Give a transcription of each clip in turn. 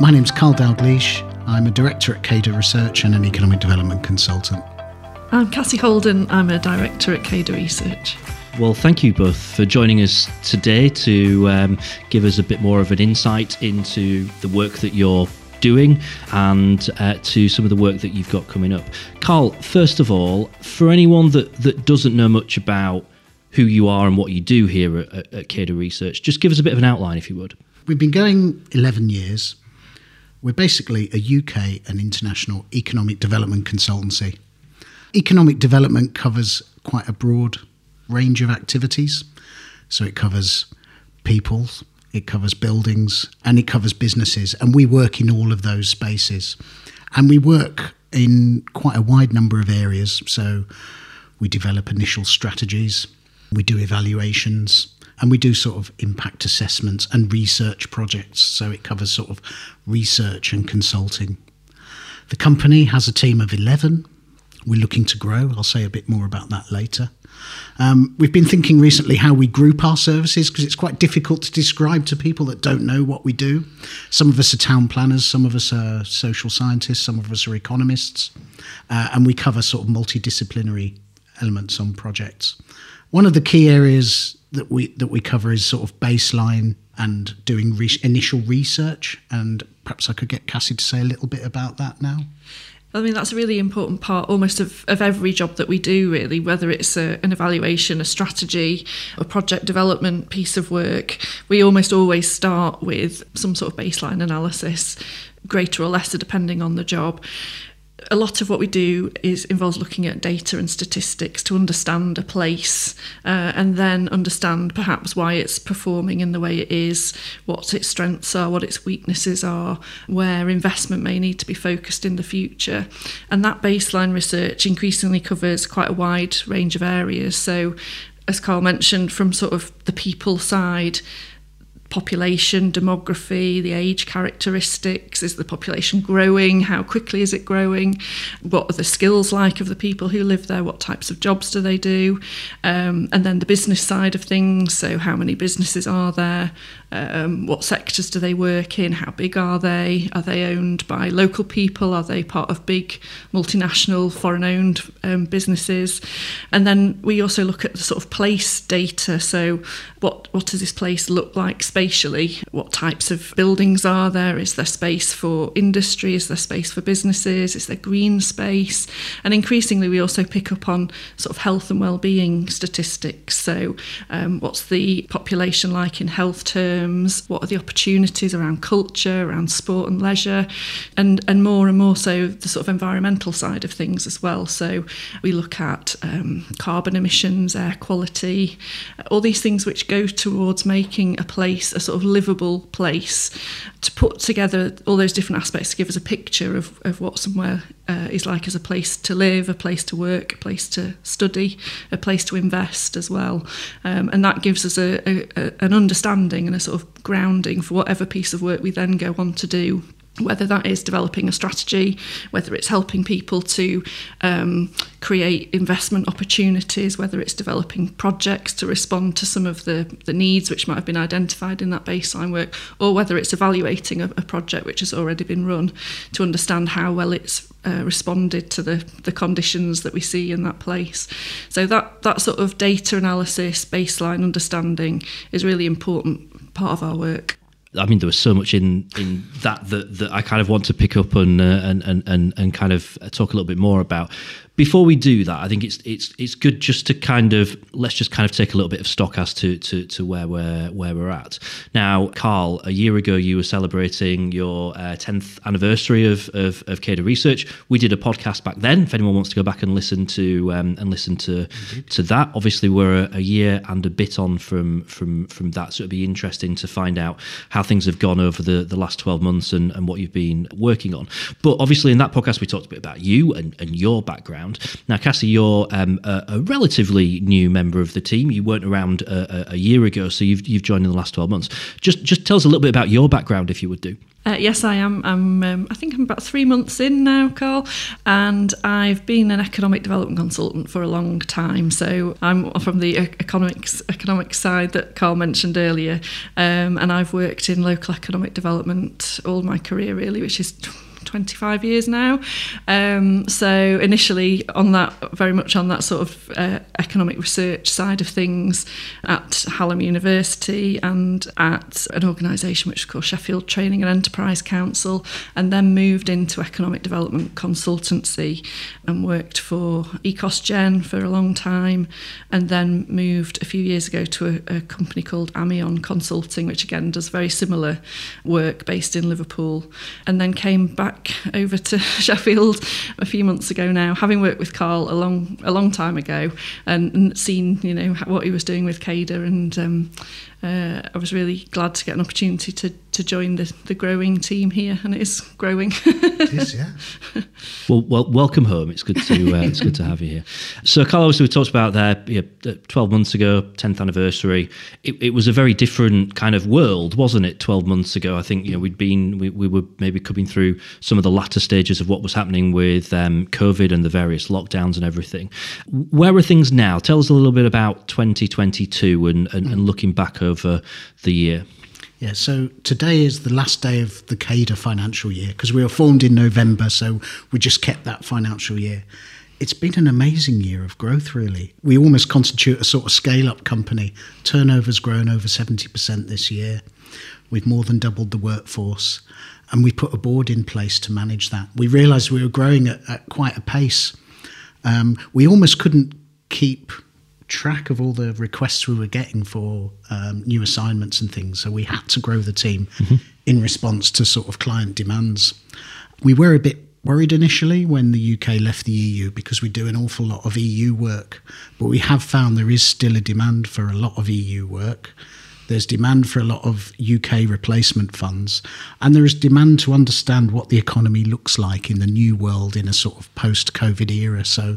My name's Carl Dalgleish. I'm a director at CADA Research and an economic development consultant. I'm Cassie Holden. I'm a director at CADA Research. Well, thank you both for joining us today to um, give us a bit more of an insight into the work that you're doing and uh, to some of the work that you've got coming up. Carl, first of all, for anyone that, that doesn't know much about who you are and what you do here at, at, at CADA Research, just give us a bit of an outline, if you would. We've been going 11 years. We're basically a UK and international economic development consultancy. Economic development covers quite a broad range of activities. So it covers people, it covers buildings, and it covers businesses. And we work in all of those spaces. And we work in quite a wide number of areas. So we develop initial strategies, we do evaluations, and we do sort of impact assessments and research projects. So it covers sort of research and consulting. The company has a team of 11. We're looking to grow. I'll say a bit more about that later. Um, we've been thinking recently how we group our services because it's quite difficult to describe to people that don't know what we do. Some of us are town planners, some of us are social scientists, some of us are economists, uh, and we cover sort of multidisciplinary elements on projects. One of the key areas that we that we cover is sort of baseline and doing re- initial research, and perhaps I could get Cassie to say a little bit about that now. I mean, that's a really important part almost of, of every job that we do, really, whether it's a, an evaluation, a strategy, a project development piece of work. We almost always start with some sort of baseline analysis, greater or lesser, depending on the job a lot of what we do is involves looking at data and statistics to understand a place uh, and then understand perhaps why it's performing in the way it is, what its strengths are, what its weaknesses are, where investment may need to be focused in the future. And that baseline research increasingly covers quite a wide range of areas. So as Carl mentioned, from sort of the people side, population, demography, the age characteristics. Is the population growing? How quickly is it growing? What are the skills like of the people who live there? What types of jobs do they do? Um, and then the business side of things. So, how many businesses are there? Um, what sectors do they work in? How big are they? Are they owned by local people? Are they part of big multinational, foreign owned um, businesses? And then we also look at the sort of place data. So, what, what does this place look like spatially? What types of buildings are there? Is there space for industry? Is there space for businesses? Is there green space? And increasingly, we also pick up on sort of health and well-being statistics. So, um, what's the population like in health terms? What are the opportunities around culture, around sport and leisure, and and more and more so the sort of environmental side of things as well. So, we look at um, carbon emissions, air quality, all these things which go towards making a place a sort of livable place to put together all those different aspects to give us a picture of, of what somewhere uh, is like as a place to live, a place to work, a place to study, a place to invest as well. Um, and that gives us a, a, a, an understanding and a sort of grounding for whatever piece of work we then go on to do whether that is developing a strategy, whether it's helping people to um, create investment opportunities, whether it's developing projects to respond to some of the, the needs which might have been identified in that baseline work, or whether it's evaluating a, a project which has already been run to understand how well it's uh, responded to the, the conditions that we see in that place. So that, that sort of data analysis, baseline understanding is really important part of our work. I mean, there was so much in in that that, that I kind of want to pick up on uh, and, and and and kind of talk a little bit more about before we do that, I think it's it's it's good just to kind of let's just kind of take a little bit of stock as to to, to where we're where we're at. Now, Carl, a year ago you were celebrating your uh, tenth anniversary of, of of CADA Research. We did a podcast back then. If anyone wants to go back and listen to um, and listen to to that, obviously we're a, a, year and a bit on from from from that. So it'd be interesting to find out how things have gone over the the last twelve months and, and what you've been working on. But obviously in that podcast we talked a bit about you and, and your background Now, Cassie, you're um, a, a, relatively new member of the team. You weren't around a, a, year ago, so you've, you've joined in the last 12 months. Just, just tell us a little bit about your background, if you would do. Uh, yes, I am. I'm, um, I think I'm about three months in now, Carl, and I've been an economic development consultant for a long time. So I'm from the economics economics side that Carl mentioned earlier, um, and I've worked in local economic development all my career, really, which is 25 years now. Um, so initially on that, very much on that sort of uh, economic research side of things at Hallam University and at an organisation which is called Sheffield Training and Enterprise Council, and then moved into economic development consultancy and worked for Ekosgen for a long time, and then moved a few years ago to a, a company called Amion Consulting, which again does very similar work based in Liverpool, and then came back back over to Sheffield a few months ago now, having worked with Carl a long a long time ago and, and seen you know what he was doing with CADA and um, uh, I was really glad to get an opportunity to, to join the, the growing team here, and it is growing. it is, yeah. well, well, welcome home. It's good to uh, it's good to have you here. So, Carlos, we talked about there you know, twelve months ago, tenth anniversary. It, it, was a very different kind of world, wasn't it? Twelve months ago, I think you know we'd been we, we were maybe coming through some of the latter stages of what was happening with um, COVID and the various lockdowns and everything. Where are things now? Tell us a little bit about 2022 and, and, and looking back over the year? Yeah, so today is the last day of the CADA financial year because we were formed in November, so we just kept that financial year. It's been an amazing year of growth, really. We almost constitute a sort of scale up company. Turnover's grown over 70% this year. We've more than doubled the workforce, and we put a board in place to manage that. We realised we were growing at, at quite a pace. Um, we almost couldn't keep track of all the requests we were getting for um, new assignments and things. So we had to grow the team mm-hmm. in response to sort of client demands. We were a bit worried initially when the UK left the EU because we do an awful lot of EU work, but we have found there is still a demand for a lot of EU work. There's demand for a lot of UK replacement funds, and there is demand to understand what the economy looks like in the new world in a sort of post COVID era. So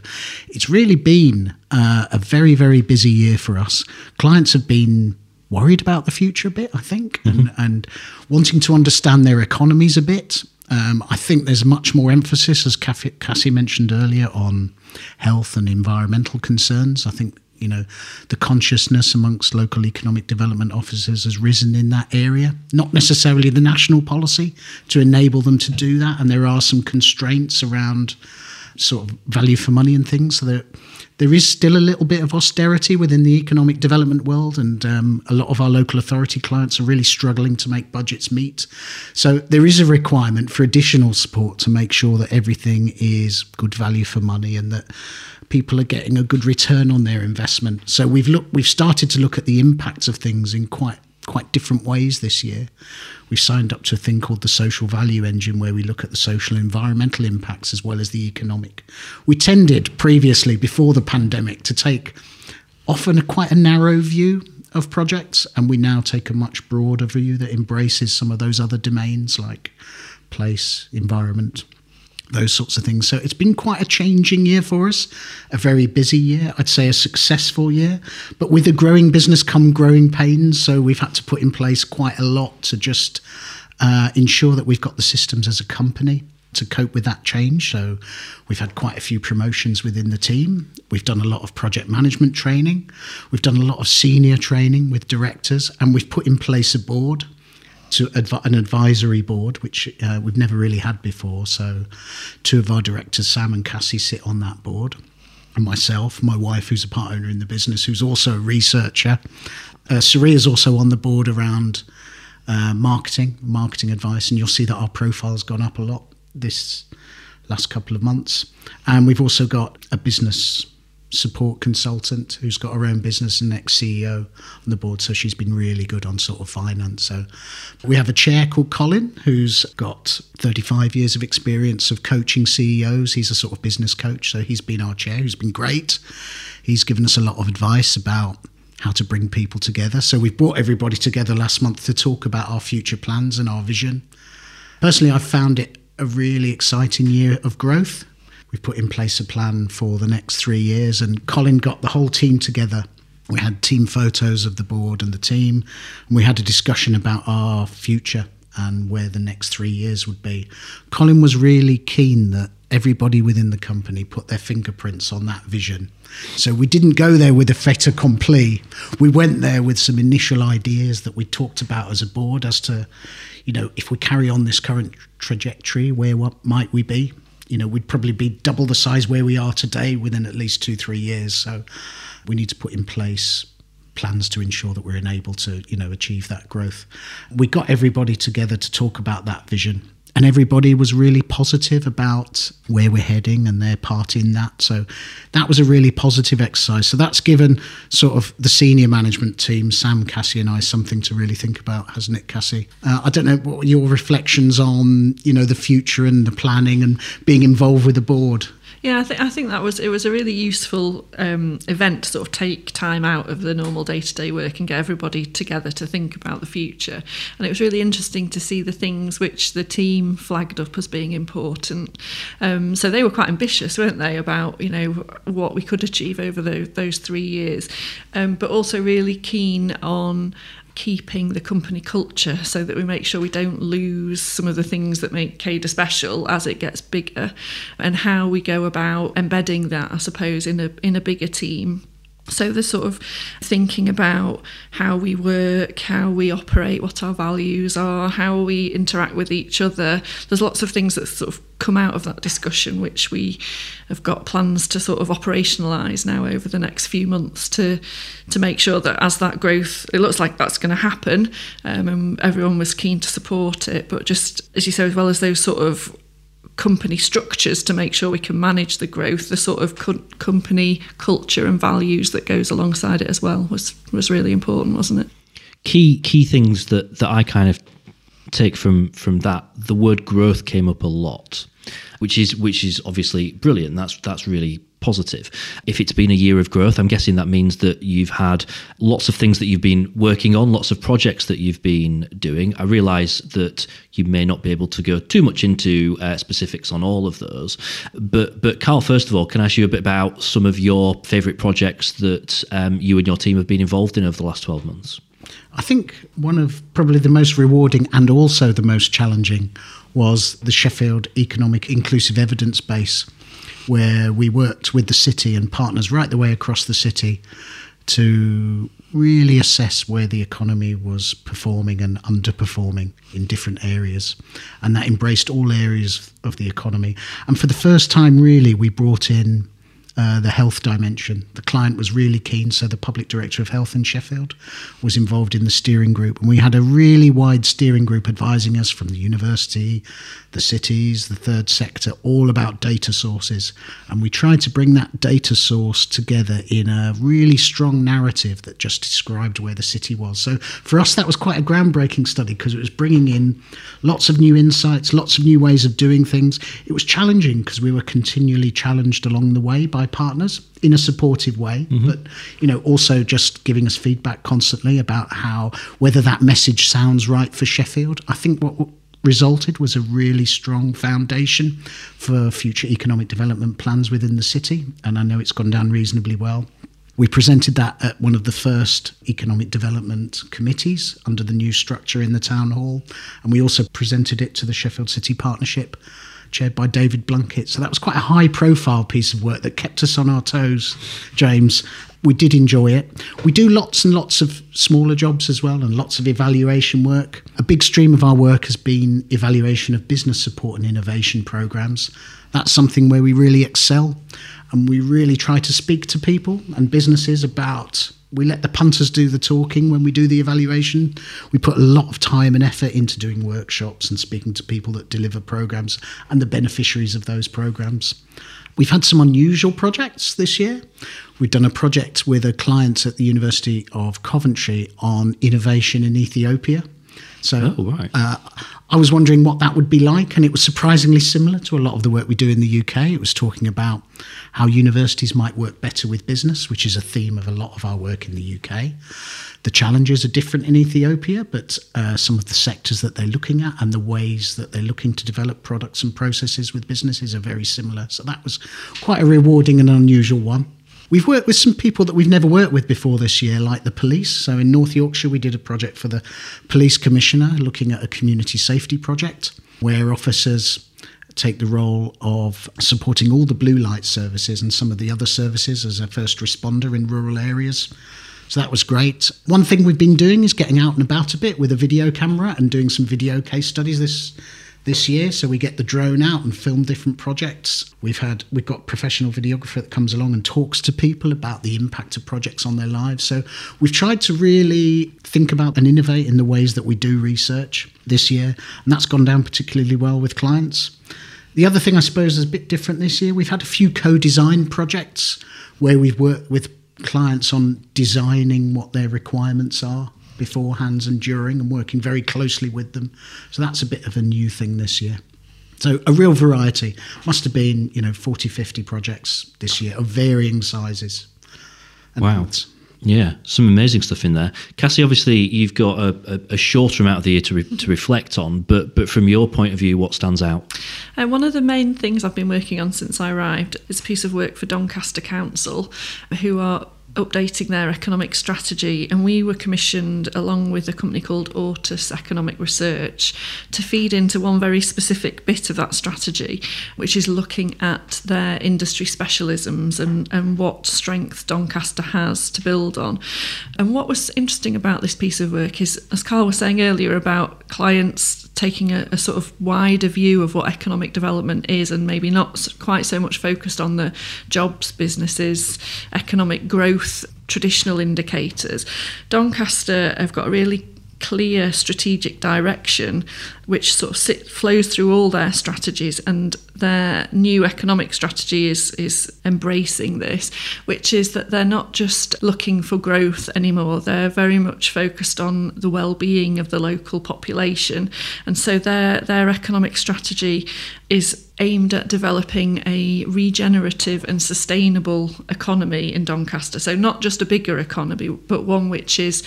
it's really been uh, a very, very busy year for us. Clients have been worried about the future a bit, I think, mm-hmm. and, and wanting to understand their economies a bit. Um, I think there's much more emphasis, as Cassie mentioned earlier, on health and environmental concerns. I think you know, the consciousness amongst local economic development officers has risen in that area. Not necessarily the national policy to enable them to do that, and there are some constraints around sort of value for money and things. So there, there is still a little bit of austerity within the economic development world, and um, a lot of our local authority clients are really struggling to make budgets meet. So there is a requirement for additional support to make sure that everything is good value for money and that people are getting a good return on their investment. So we've looked, we've started to look at the impacts of things in quite quite different ways this year. We've signed up to a thing called the Social Value Engine, where we look at the social and environmental impacts as well as the economic. We tended previously, before the pandemic, to take often a quite a narrow view of projects, and we now take a much broader view that embraces some of those other domains like place, environment, those sorts of things. So it's been quite a changing year for us, a very busy year, I'd say a successful year. But with a growing business come growing pains. So we've had to put in place quite a lot to just uh, ensure that we've got the systems as a company to cope with that change. So we've had quite a few promotions within the team. We've done a lot of project management training. We've done a lot of senior training with directors, and we've put in place a board to adv- an advisory board, which uh, we've never really had before. So, two of our directors, Sam and Cassie, sit on that board, and myself, my wife, who's a part owner in the business, who's also a researcher. Uh, is also on the board around uh, marketing, marketing advice, and you'll see that our profile's gone up a lot this last couple of months. And we've also got a business support consultant who's got her own business and ex CEO on the board. So she's been really good on sort of finance. So we have a chair called Colin who's got 35 years of experience of coaching CEOs. He's a sort of business coach. So he's been our chair, who's been great. He's given us a lot of advice about how to bring people together. So we've brought everybody together last month to talk about our future plans and our vision. Personally, I found it a really exciting year of growth. We've put in place a plan for the next three years, and Colin got the whole team together. We had team photos of the board and the team, and we had a discussion about our future and where the next three years would be. Colin was really keen that everybody within the company put their fingerprints on that vision. So we didn't go there with a fait accompli. We went there with some initial ideas that we talked about as a board as to, you know, if we carry on this current trajectory, where what might we be? You know, we'd probably be double the size where we are today within at least two, three years. So we need to put in place plans to ensure that we're enabled to, you know, achieve that growth. We got everybody together to talk about that vision and everybody was really positive about where we're heading and their part in that. So that was a really positive exercise. So that's given sort of the senior management team, Sam, Cassie, and I, something to really think about, hasn't it, Cassie? Uh, I don't know what your reflections on you know the future and the planning and being involved with the board. Yeah, I think I think that was it was a really useful um, event to sort of take time out of the normal day to day work and get everybody together to think about the future. And it was really interesting to see the things which the team flagged up as being important. Um, so they were quite ambitious, weren't they, about you know what we could achieve over the, those three years, um, but also really keen on keeping the company culture so that we make sure we don't lose some of the things that make CADA special as it gets bigger and how we go about embedding that I suppose in a in a bigger team so the sort of thinking about how we work, how we operate, what our values are, how we interact with each other. There's lots of things that sort of come out of that discussion, which we have got plans to sort of operationalise now over the next few months to to make sure that as that growth, it looks like that's going to happen, um, and everyone was keen to support it. But just as you say, as well as those sort of company structures to make sure we can manage the growth, the sort of co- company culture and values that goes alongside it as well was was really important, wasn't it? Key key things that that I kind of take from from that the word growth came up a lot, which is which is obviously brilliant. That's that's really positive. If it's been a year of growth, I'm guessing that means that you've had lots of things that you've been working on, lots of projects that you've been doing. I realize that you may not be able to go too much into uh, specifics on all of those. But, but Carl, first of all, can I ask you a bit about some of your favourite projects that um, you and your team have been involved in over the last 12 months? I think one of probably the most rewarding and also the most challenging was the Sheffield Economic Inclusive Evidence Base where we worked with the city and partners right the way across the city to really assess where the economy was performing and underperforming in different areas. And that embraced all areas of the economy. And for the first time, really, we brought in uh, the health dimension. The client was really keen, so the public director of health in Sheffield was involved in the steering group, and we had a really wide steering group advising us from the university, the cities, the third sector, all about data sources. And we tried to bring that data source together in a really strong narrative that just described where the city was. So for us, that was quite a groundbreaking study because it was bringing in lots of new insights, lots of new ways of doing things. It was challenging because we were continually challenged along the way by partners in a supportive way, mm-hmm. but you know also just giving us feedback constantly about how whether that message sounds right for Sheffield. I think what resulted was a really strong foundation for future economic development plans within the city, and I know it's gone down reasonably well. We presented that at one of the first economic development committees under the new structure in the town hall, and we also presented it to the Sheffield City Partnership chaired by David Blunkett. So that was quite a high profile piece of work that kept us on our toes, James. We did enjoy it. We do lots and lots of smaller jobs as well and lots of evaluation work. A big stream of our work has been evaluation of business support and innovation programs. That's something where we really excel and we really try to speak to people and businesses about we let the punters do the talking when we do the evaluation. We put a lot of time and effort into doing workshops and speaking to people that deliver programs and the beneficiaries of those programs. We've had some unusual projects this year. We've done a project with a client at the University of Coventry on innovation in Ethiopia. So oh, right. uh, I was wondering what that would be like, and it was surprisingly similar to a lot of the work we do in the UK. It was talking about how universities might work better with business, which is a theme of a lot of our work in the UK. The challenges are different in Ethiopia, but uh, some of the sectors that they're looking at and the ways that they're looking to develop products and processes with businesses are very similar. So that was quite a rewarding and unusual one. We've worked with some people that we've never worked with before this year, like the police. So in North Yorkshire, we did a project for the police commissioner looking at a community safety project where officers take the role of supporting all the blue light services and some of the other services as a first responder in rural areas. So that was great. One thing we've been doing is getting out and about a bit with a video camera and doing some video case studies this this year. So we get the drone out and film different projects. We've had we've got professional videographer that comes along and talks to people about the impact of projects on their lives. So we've tried to really think about and innovate in the ways that we do research this year, and that's gone down particularly well with clients. The other thing I suppose is a bit different this year. We've had a few co-design projects where we've worked with clients on designing what their requirements are beforehand and during and working very closely with them. So that's a bit of a new thing this year. So a real variety. Must have been, you know, 40, 50 projects this year of varying sizes. wow. Yeah, some amazing stuff in there. Cassie, obviously, you've got a, a, a shorter amount of the year to, re- to reflect on, but but from your point of view, what stands out? Uh, one of the main things I've been working on since I arrived is a piece of work for Doncaster Council, who are updating their economic strategy, and we were commissioned along with a company called Ortus Economic Research to feed into one very specific bit of that strategy, which is looking at their industry specialisms and, and what strength Doncaster has to build on. And what was interesting about this piece of work is, as Carl was saying earlier, about clients taking a, a, sort of wider view of what economic development is and maybe not quite so much focused on the jobs, businesses, economic growth, traditional indicators. Doncaster have got a really clear strategic direction which sort of sit, flows through all their strategies and their new economic strategy is is embracing this which is that they're not just looking for growth anymore. They're very much focused on the well-being of the local population. And so their their economic strategy is aimed at developing a regenerative and sustainable economy in Doncaster. So not just a bigger economy, but one which is,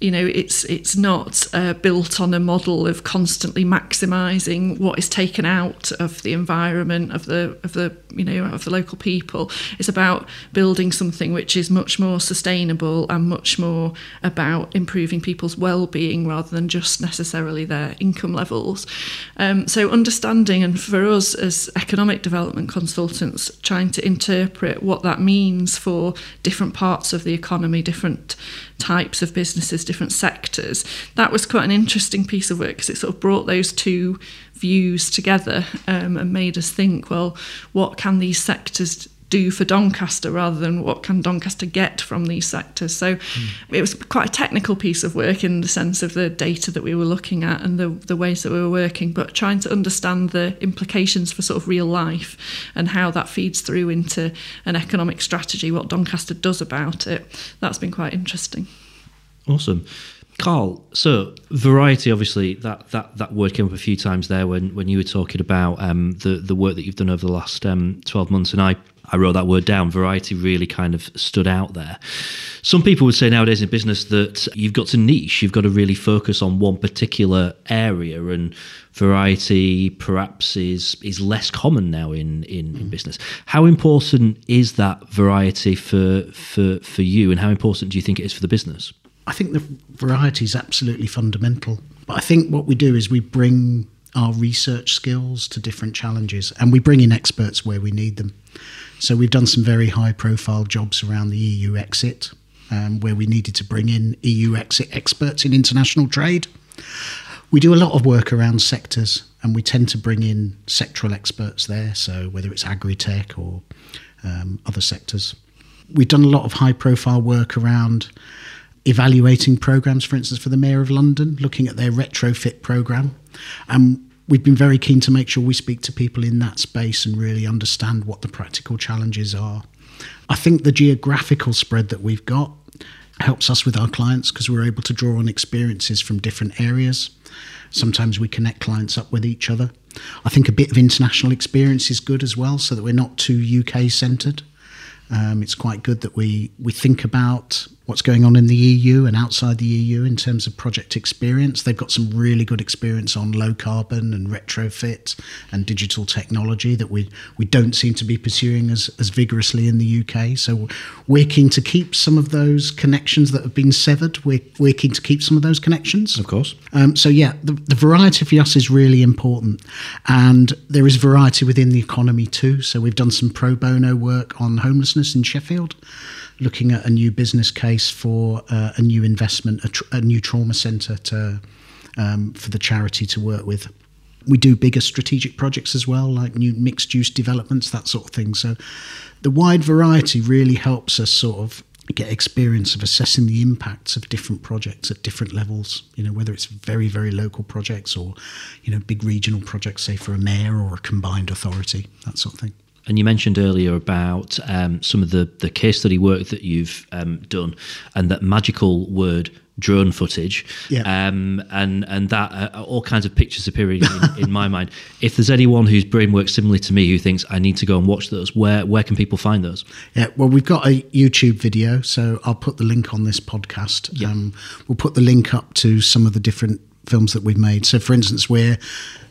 you know, it's it's not uh, built on a model of constantly maximising what is taken out of the environment of the of the you know of the local people. It's about building something which is much more sustainable and much more about improving people's well-being rather than just necessarily their income levels. Um, so understanding and for us as economic development consultants, trying to interpret what that means for different parts of the economy, different types of businesses, different sectors. That was quite an interesting piece of work because it sort of brought those two views together um, and made us think, well, what can these sectors do for Doncaster rather than what can Doncaster get from these sectors. So mm. it was quite a technical piece of work in the sense of the data that we were looking at and the, the ways that we were working, but trying to understand the implications for sort of real life and how that feeds through into an economic strategy, what Doncaster does about it. That's been quite interesting. Awesome. Carl, so variety, obviously, that, that, that word came up a few times there when, when you were talking about um, the, the work that you've done over the last um, 12 months. And I I wrote that word down. Variety really kind of stood out there. Some people would say nowadays in business that you've got to niche, you've got to really focus on one particular area, and variety perhaps is is less common now in, in, mm. in business. How important is that variety for for for you, and how important do you think it is for the business? I think the variety is absolutely fundamental. But I think what we do is we bring our research skills to different challenges and we bring in experts where we need them. So we've done some very high profile jobs around the EU exit, um, where we needed to bring in EU exit experts in international trade. We do a lot of work around sectors, and we tend to bring in sectoral experts there. So whether it's agri tech or um, other sectors, we've done a lot of high profile work around evaluating programs, for instance, for the Mayor of London, looking at their retrofit program. And we've been very keen to make sure we speak to people in that space and really understand what the practical challenges are. I think the geographical spread that we've got helps us with our clients because we're able to draw on experiences from different areas. Sometimes we connect clients up with each other. I think a bit of international experience is good as well, so that we're not too UK centred. Um, it's quite good that we we think about what's going on in the EU and outside the EU in terms of project experience. They've got some really good experience on low carbon and retrofit and digital technology that we, we don't seem to be pursuing as, as vigorously in the UK. So we're keen to keep some of those connections that have been severed. We're, we're keen to keep some of those connections. Of course. Um, so yeah, the, the variety for us is really important, and there is variety within the economy too. So we've done some pro bono work on homelessness in Sheffield, looking at a new business case for uh, a new investment, a, a new trauma centre to um, for the charity to work with. We do bigger strategic projects as well, like new mixed use developments, that sort of thing. So the wide variety really helps us sort of get experience of assessing the impacts of different projects at different levels you know whether it's very very local projects or you know big regional projects say for a mayor or a combined authority that sort of thing and you mentioned earlier about um, some of the, the case study work that you've um, done and that magical word drone footage Yeah. um, and and that uh, all kinds of pictures appearing in, in my mind if there's anyone whose brain works similarly to me who thinks I need to go and watch those where where can people find those Yeah, well, we've got a YouTube video, so I'll put the link on this podcast. Yeah. Um, we'll put the link up to some of the different films that we've made. So, for instance, we're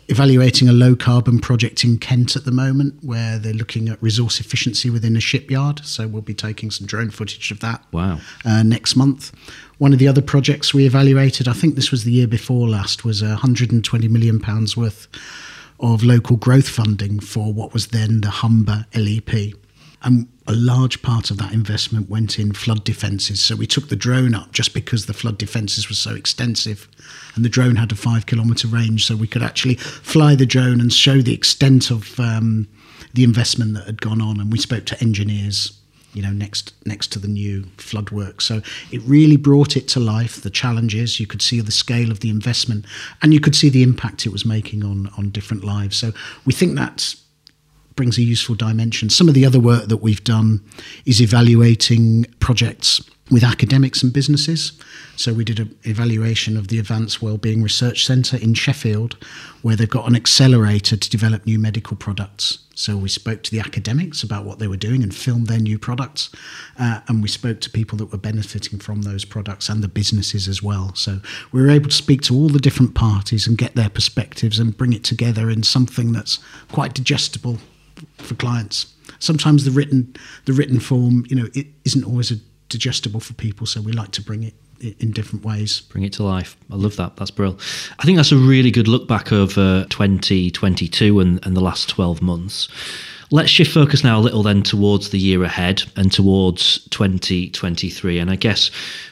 evaluating a low carbon project in Kent at the moment where they're looking at resource efficiency within a shipyard. So, we'll be taking some drone footage of that Wow. uh, next month. One of the other projects we evaluated, I think this was the year before last, was a 120 million pounds worth of local growth funding for what was then the Humber LEP. And a large part of that investment went in flood defences. So we took the drone up just because the flood defences were so extensive. And the drone had a five kilometre range, so we could actually fly the drone and show the extent of um, the investment that had gone on. And we spoke to engineers you know next next to the new flood work so it really brought it to life the challenges you could see the scale of the investment and you could see the impact it was making on on different lives so we think that brings a useful dimension some of the other work that we've done is evaluating projects with academics and businesses so we did an evaluation of the advanced wellbeing research centre in sheffield where they've got an accelerator to develop new medical products so we spoke to the academics about what they were doing and filmed their new products. Uh, and we spoke to people that were benefiting from those products and the businesses as well. So we were able to speak to all the different parties and get their perspectives and bring it together in something that's quite digestible for clients. Sometimes the written the written form, you know, it isn't always digestible for people. So we like to bring it in different ways. Bring it to life. I love that. That's brilliant. I think that's a really good look back over 2022 and, and the last 12 months. Let's shift focus now a little then towards the year ahead and towards 2023. And I guess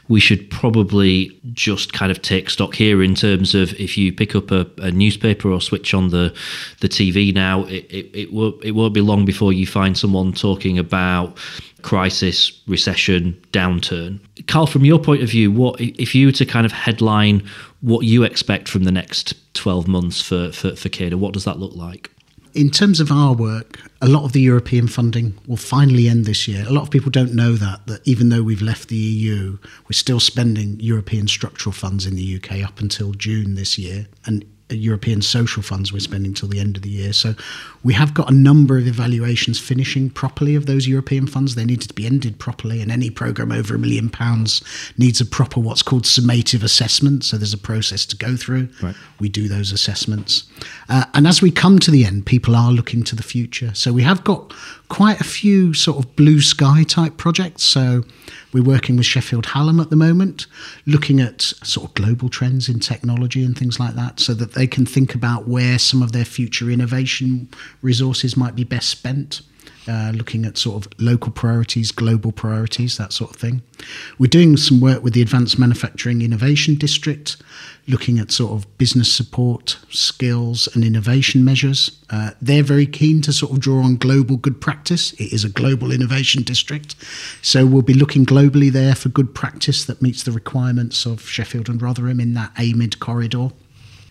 we should probably just kind of take stock here in terms of if you pick up a, a newspaper or switch on the, the TV now, it, it, it, won't, it won't be long before you find someone talking about crisis, recession, downturn. Carl, from your point of view, what if you were to kind of headline what you expect from the next 12 months for, for, for what does that look like? In terms of our work, a lot of the European funding will finally end this year. A lot of people don't know that, that even though we've left the EU, we're still spending European structural funds in the UK up until June this year. And European social funds we're spending till the end of the year. So we have got a number of evaluations finishing properly of those European funds. They needed to be ended properly, and any program over a million pounds needs a proper what's called summative assessment. So there's a process to go through. Right. We do those assessments. Uh, and as we come to the end, people are looking to the future. So we have got quite a few sort of blue sky type projects. So we're working with Sheffield Hallam at the moment, looking at sort of global trends in technology and things like that, so that they can think about where some of their future innovation resources might be best spent. Uh, looking at sort of local priorities, global priorities, that sort of thing. We're doing some work with the Advanced Manufacturing Innovation District, looking at sort of business support, skills, and innovation measures. Uh, they're very keen to sort of draw on global good practice. It is a global innovation district. So we'll be looking globally there for good practice that meets the requirements of Sheffield and Rotherham in that AMID corridor.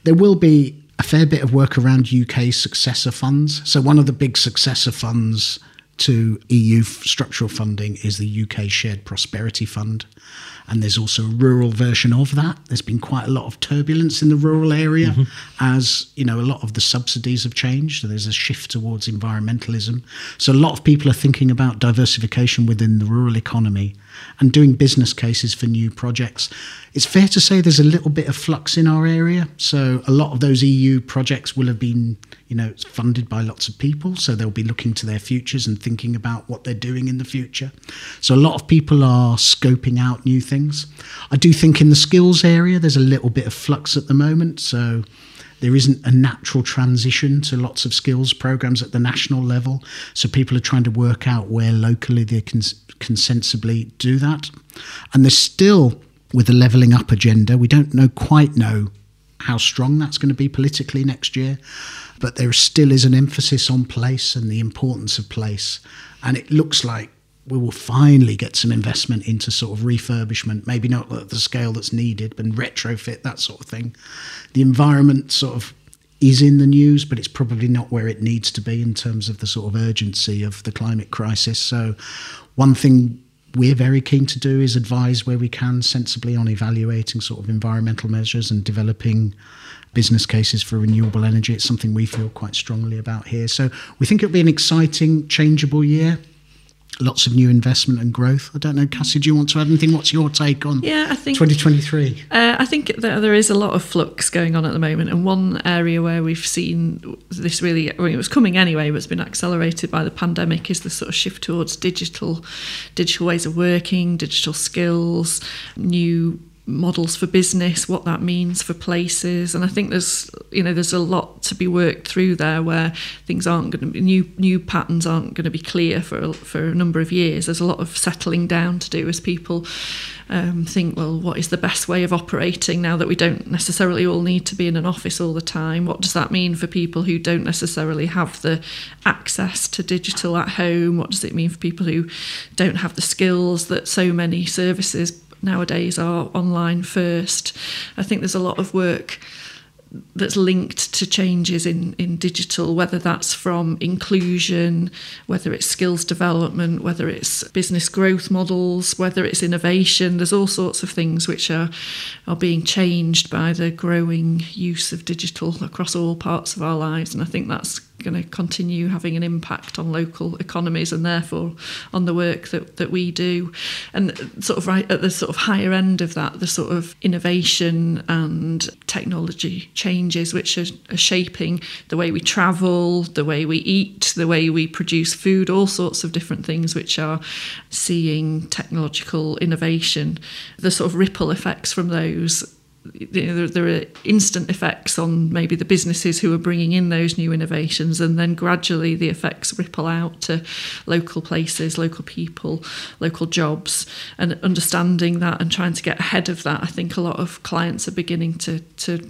There will be a fair bit of work around UK successor funds. So, one of the big successor funds to EU f- structural funding is the UK Shared Prosperity Fund. And there's also a rural version of that. There's been quite a lot of turbulence in the rural area mm-hmm. as, you know, a lot of the subsidies have changed. There's a shift towards environmentalism. So a lot of people are thinking about diversification within the rural economy and doing business cases for new projects. It's fair to say there's a little bit of flux in our area. So a lot of those EU projects will have been, you know, funded by lots of people. So they'll be looking to their futures and thinking about what they're doing in the future. So a lot of people are scoping out new things. I do think in the skills area, there's a little bit of flux at the moment. So there isn't a natural transition to lots of skills programs at the national level. So people are trying to work out where locally they can, can sensibly do that. And there's still, with the levelling up agenda, we don't know quite know how strong that's going to be politically next year. But there still is an emphasis on place and the importance of place. And it looks like we will finally get some investment into sort of refurbishment, maybe not at the scale that's needed, but retrofit, that sort of thing. The environment sort of is in the news, but it's probably not where it needs to be in terms of the sort of urgency of the climate crisis. So, one thing we're very keen to do is advise where we can sensibly on evaluating sort of environmental measures and developing business cases for renewable energy. It's something we feel quite strongly about here. So, we think it'll be an exciting, changeable year lots of new investment and growth. I don't know, Cassie, do you want to add anything? What's your take on yeah, I think, 2023? Uh, I think that there is a lot of flux going on at the moment. And one area where we've seen this really, I mean, it was coming anyway, but it's been accelerated by the pandemic is the sort of shift towards digital, digital ways of working, digital skills, new models for business, what that means for places, and I think there's you know there's a lot to be worked through there where things aren't going to be new new patterns aren't going to be clear for for a number of years. There's a lot of settling down to do as people um, think, well, what is the best way of operating now that we don't necessarily all need to be in an office all the time? What does that mean for people who don't necessarily have the access to digital at home? What does it mean for people who don't have the skills that so many services nowadays are online first. I think there's a lot of work that's linked to changes in, in digital, whether that's from inclusion, whether it's skills development, whether it's business growth models, whether it's innovation. There's all sorts of things which are, are being changed by the growing use of digital across all parts of our lives. And I think that's going to continue having an impact on local economies and therefore on the work that, that we do. And sort of right at the sort of higher end of that, the sort of innovation and technology changes which are, are shaping the way we travel, the way we eat, the way we produce food, all sorts of different things which are seeing technological innovation. The sort of ripple effects from those you know, there, there, are instant effects on maybe the businesses who are bringing in those new innovations, and then gradually the effects ripple out to local places, local people, local jobs, and understanding that and trying to get ahead of that. I think a lot of clients are beginning to to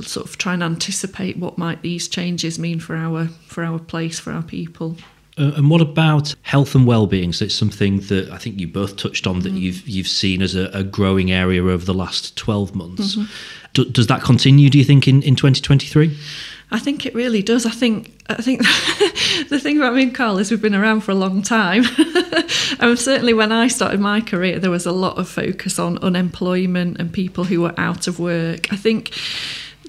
sort of try and anticipate what might these changes mean for our for our place, for our people. Uh, and what about health and well-being? So it's something that I think you both touched on that mm. you've you've seen as a, a, growing area over the last twelve months. Mm-hmm. Do, does that continue? Do you think in in twenty twenty three? I think it really does. I think I think the thing about me and Carl is we've been around for a long time. and certainly when I started my career, there was a lot of focus on unemployment and people who were out of work. I think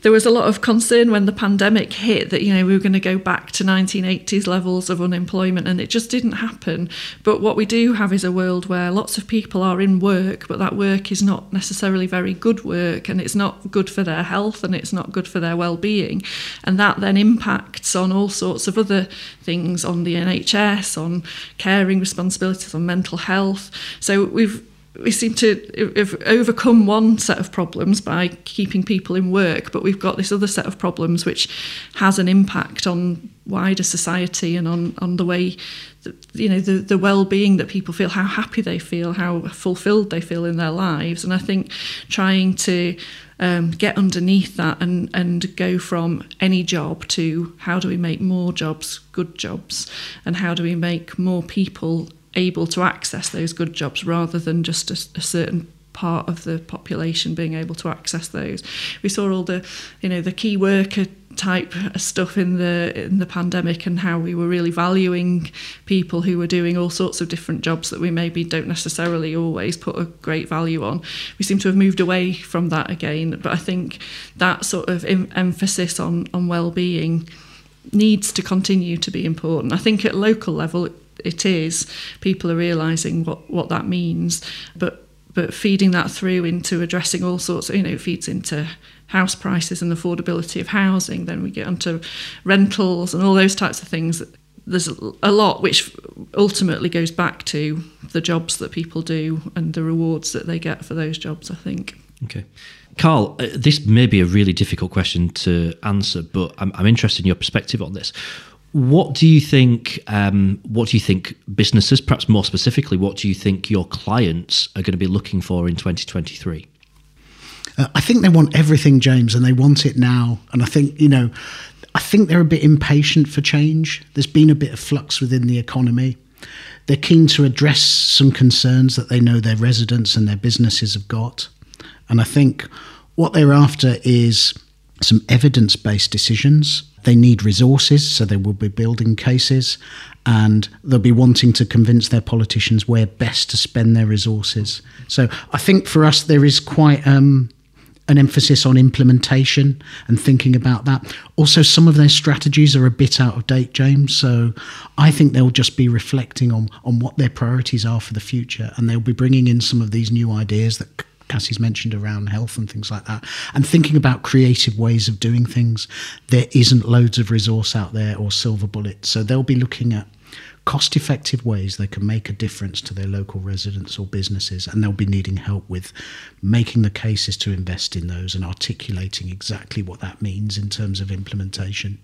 there was a lot of concern when the pandemic hit that you know we were going to go back to 1980s levels of unemployment and it just didn't happen. But what we do have is a world where lots of people are in work but that work is not necessarily very good work and it's not good for their health and it's not good for their well-being. And that then impacts on all sorts of other things on the NHS on caring responsibilities on mental health. So we've we seem to have overcome one set of problems by keeping people in work, but we've got this other set of problems which has an impact on wider society and on, on the way that, you know the, the well-being that people feel how happy they feel how fulfilled they feel in their lives. And I think trying to um, get underneath that and and go from any job to how do we make more jobs good jobs and how do we make more people able to access those good jobs rather than just a, a certain part of the population being able to access those. We saw all the, you know, the key worker type stuff in the in the pandemic and how we were really valuing people who were doing all sorts of different jobs that we maybe don't necessarily always put a great value on. We seem to have moved away from that again, but I think that sort of em- emphasis on on well-being needs to continue to be important. I think at local level it is, people are realizing what what that means, but but feeding that through into addressing all sorts of, you know, feeds into house prices and affordability of housing. Then we get onto rentals and all those types of things. There's a lot which ultimately goes back to the jobs that people do and the rewards that they get for those jobs, I think. Okay. Carl, uh, this may be a really difficult question to answer, but I'm, I'm interested in your perspective on this. What do you think? Um, what do you think businesses, perhaps more specifically, what do you think your clients are going to be looking for in 2023? Uh, I think they want everything, James, and they want it now. And I think you know, I think they're a bit impatient for change. There's been a bit of flux within the economy. They're keen to address some concerns that they know their residents and their businesses have got. And I think what they're after is some evidence based decisions. They need resources, so they will be building cases, and they'll be wanting to convince their politicians where best to spend their resources. So I think for us, there is quite um, an emphasis on implementation and thinking about that. Also, some of their strategies are a bit out of date, James. So I think they'll just be reflecting on, on what their priorities are for the future, and they'll be bringing in some of these new ideas that Cassie's mentioned around health and things like that, and thinking about creative ways of doing things. There isn't loads of resource out there or silver bullets, so they'll be looking at cost effective ways they can make a difference to their local residents or businesses, and they'll be needing help with making the cases to invest in those and articulating exactly what that means in terms of implementation.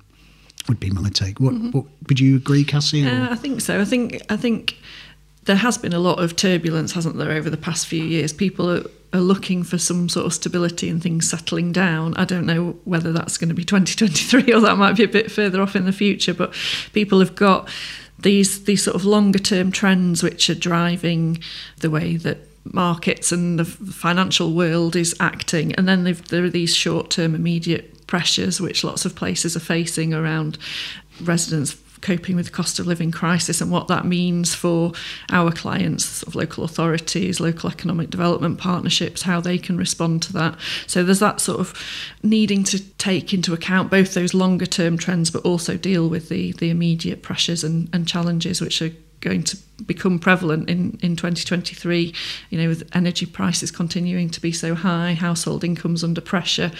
Would be my take. What, mm-hmm. what would you agree, Cassie? Uh, I think so. I think I think there has been a lot of turbulence, hasn't there, over the past few years? People are, looking for some sort of stability and things settling down. I don't know whether that's going to be 2023 or that might be a bit further off in the future, but people have got these these sort of longer term trends which are driving the way that markets and the financial world is acting and then there are these short term immediate pressures which lots of places are facing around residents coping with the cost of living crisis and what that means for our clients, sort of local authorities, local economic development partnerships, how they can respond to that. So there's that sort of needing to take into account both those longer term trends, but also deal with the the immediate pressures and, and challenges which are going to become prevalent in, in 2023, you know, with energy prices continuing to be so high, household incomes under pressure,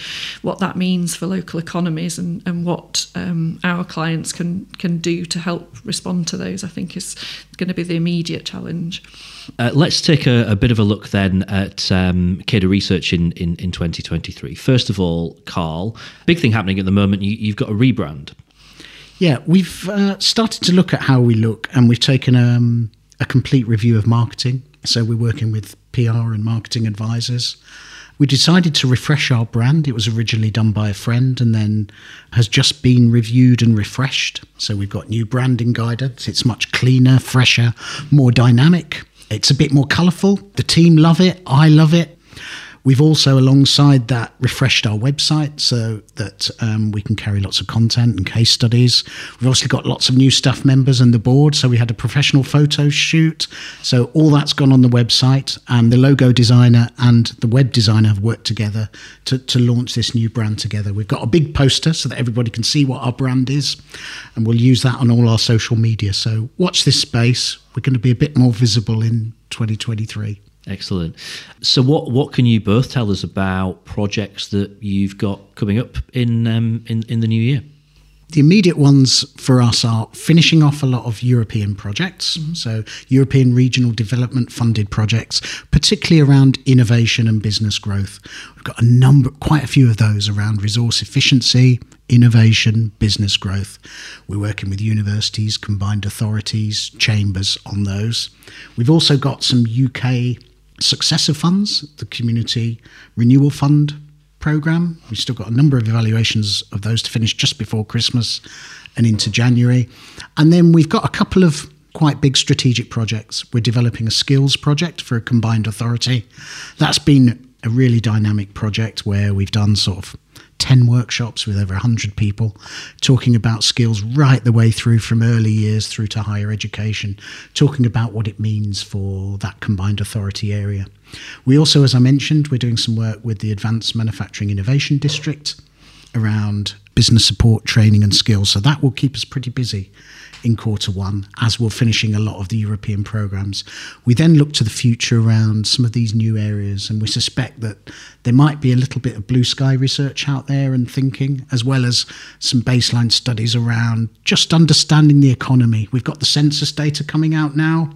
what that means for local economies and, and what um, our clients can, can do to help respond to those, I think is going to be the immediate challenge. Uh, let's take a, a, bit of a look then at um, CADA research in, in, in 2023. First of all, Carl, big thing happening at the moment, you, you've got a rebrand. Yeah, we've uh, started to look at how we look, and we've taken um, a complete review of marketing. So we're working with PR and marketing advisors. We decided to refresh our brand. It was originally done by a friend and then has just been reviewed and refreshed. So we've got new branding guidance. It's much cleaner, fresher, more dynamic. It's a bit more colourful. The team love it. I love it. We've also, alongside that, refreshed our website so that um, we can carry lots of content and case studies. We've also got lots of new staff members and the board, so we had a professional photo shoot. So all that's gone on the website, and the logo designer and the web designer have worked together to, to launch this new brand together. We've got a big poster so that everybody can see what our brand is, and we'll use that on all our social media. So watch this space. We're going to be a bit more visible in 2023. Excellent. So, what what can you both tell us about projects that you've got coming up in um, in in the new year? The immediate ones for us are finishing off a lot of European projects, mm-hmm. so European regional development funded projects, particularly around innovation and business growth. We've got a number, quite a few of those around resource efficiency, innovation, business growth. We're working with universities, combined authorities, chambers on those. We've also got some UK successor funds, the Community Renewal Fund program. We've still got a number of evaluations of those to finish just before Christmas and into January. And then we've got a couple of quite big strategic projects. We're developing a skills project for a combined authority. That's been a really dynamic project where we've done sort of 10 workshops with over 100 people talking about skills right the way through from early years through to higher education, talking about what it means for that combined authority area. We also, as I mentioned, we're doing some work with the Advanced Manufacturing Innovation District around business support, training, and skills. So that will keep us pretty busy in quarter one as we're finishing a lot of the European programs. We then look to the future around some of these new areas, and we suspect that there might be a little bit of blue sky research out there and thinking, as well as some baseline studies around just understanding the economy. We've got the census data coming out now.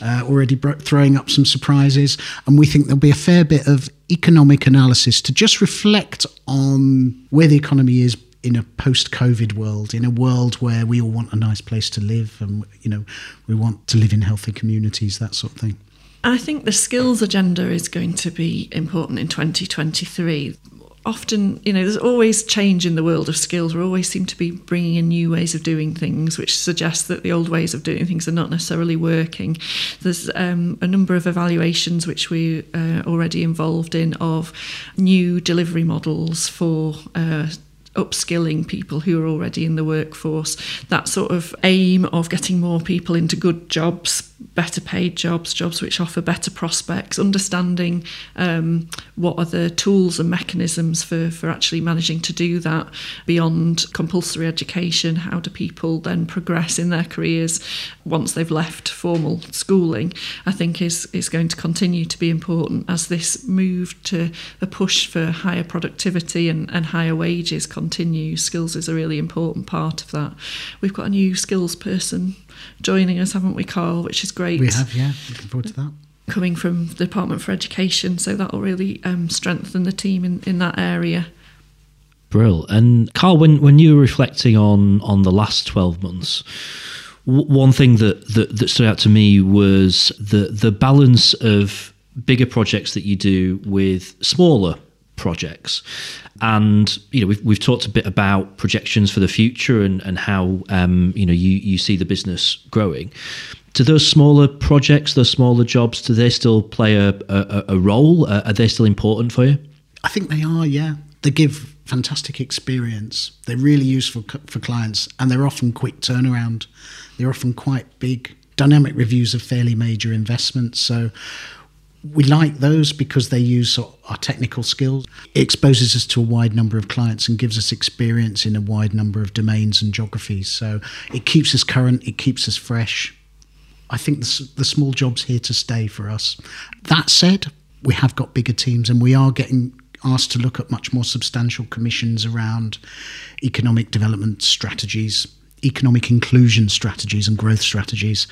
Uh, already bro- throwing up some surprises, and we think there'll be a fair bit of economic analysis to just reflect on where the economy is in a post-COVID world, in a world where we all want a nice place to live, and you know, we want to live in healthy communities, that sort of thing. I think the skills agenda is going to be important in 2023. Often, you know, there's always change in the world of skills. We always seem to be bringing in new ways of doing things, which suggests that the old ways of doing things are not necessarily working. There's um, a number of evaluations which we are uh, already involved in of new delivery models for. Uh, upskilling people who are already in the workforce. That sort of aim of getting more people into good jobs, better paid jobs, jobs which offer better prospects, understanding um, what are the tools and mechanisms for, for actually managing to do that beyond compulsory education. How do people then progress in their careers once they've left formal schooling? I think is, is going to continue to be important as this move to a push for higher productivity and, and higher wages continues. Skills is a really important part of that. We've got a new skills person joining us, haven't we, Carl? Which is great. We have, yeah. Looking forward to that. Coming from the Department for Education, so that will really um, strengthen the team in, in that area. Brill. And Carl, when, when you were reflecting on on the last twelve months, w- one thing that, that that stood out to me was the the balance of bigger projects that you do with smaller projects. And you know, we've we've talked a bit about projections for the future and and how um, you know you you see the business growing. Do those smaller projects, those smaller jobs, do they still play a a, a role? Uh, are they still important for you? I think they are. Yeah, they give fantastic experience. They're really useful for clients, and they're often quick turnaround. They're often quite big dynamic reviews of fairly major investments. So we like those because they use our technical skills. It exposes us to a wide number of clients and gives us experience in a wide number of domains and geographies. So it keeps us current, it keeps us fresh. I think the, the small job's here to stay for us. That said, we have got bigger teams and we are getting asked to look at much more substantial commissions around economic development strategies, economic inclusion strategies, and growth strategies.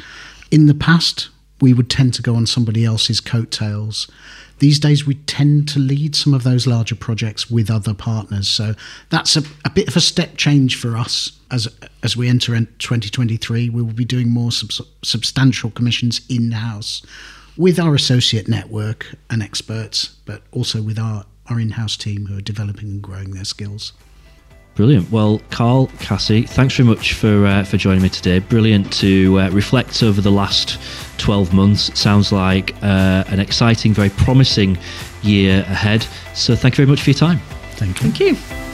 In the past, we would tend to go on somebody else's coattails. These days, we tend to lead some of those larger projects with other partners. So that's a, a bit of a step change for us as as we enter in 2023. We will be doing more sub- substantial commissions in house with our associate network and experts, but also with our, our in house team who are developing and growing their skills. Brilliant. Well, Carl, Cassie, thanks very much for uh, for joining me today. Brilliant to uh, reflect over the last 12 months. Sounds like uh, an exciting, very promising year ahead. So thank you very much for your time. Thank you. Thank you.